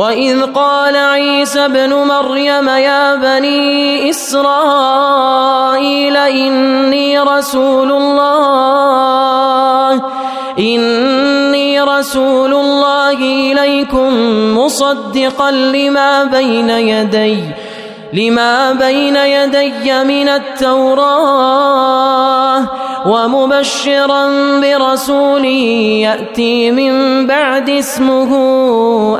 واذ قال عيسى ابن مريم يا بني اسرائيل اني رسول الله اني رسول الله اليكم مصدقا لما بين يدي لما بين يدي من التوراه ومبشرا برسول يأتي من بعد اسمه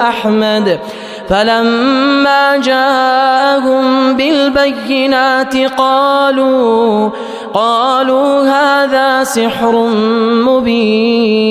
أحمد. فلما جاءهم بالبينات قالوا قالوا هذا سحر مبين.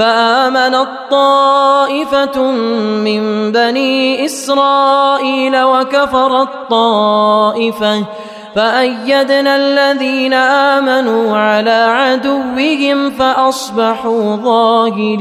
فامنت طائفه من بني إسرائيل وكفرت طائفه فأيدنا الذين آمنوا على عدوهم فأصبحوا ظاهرين.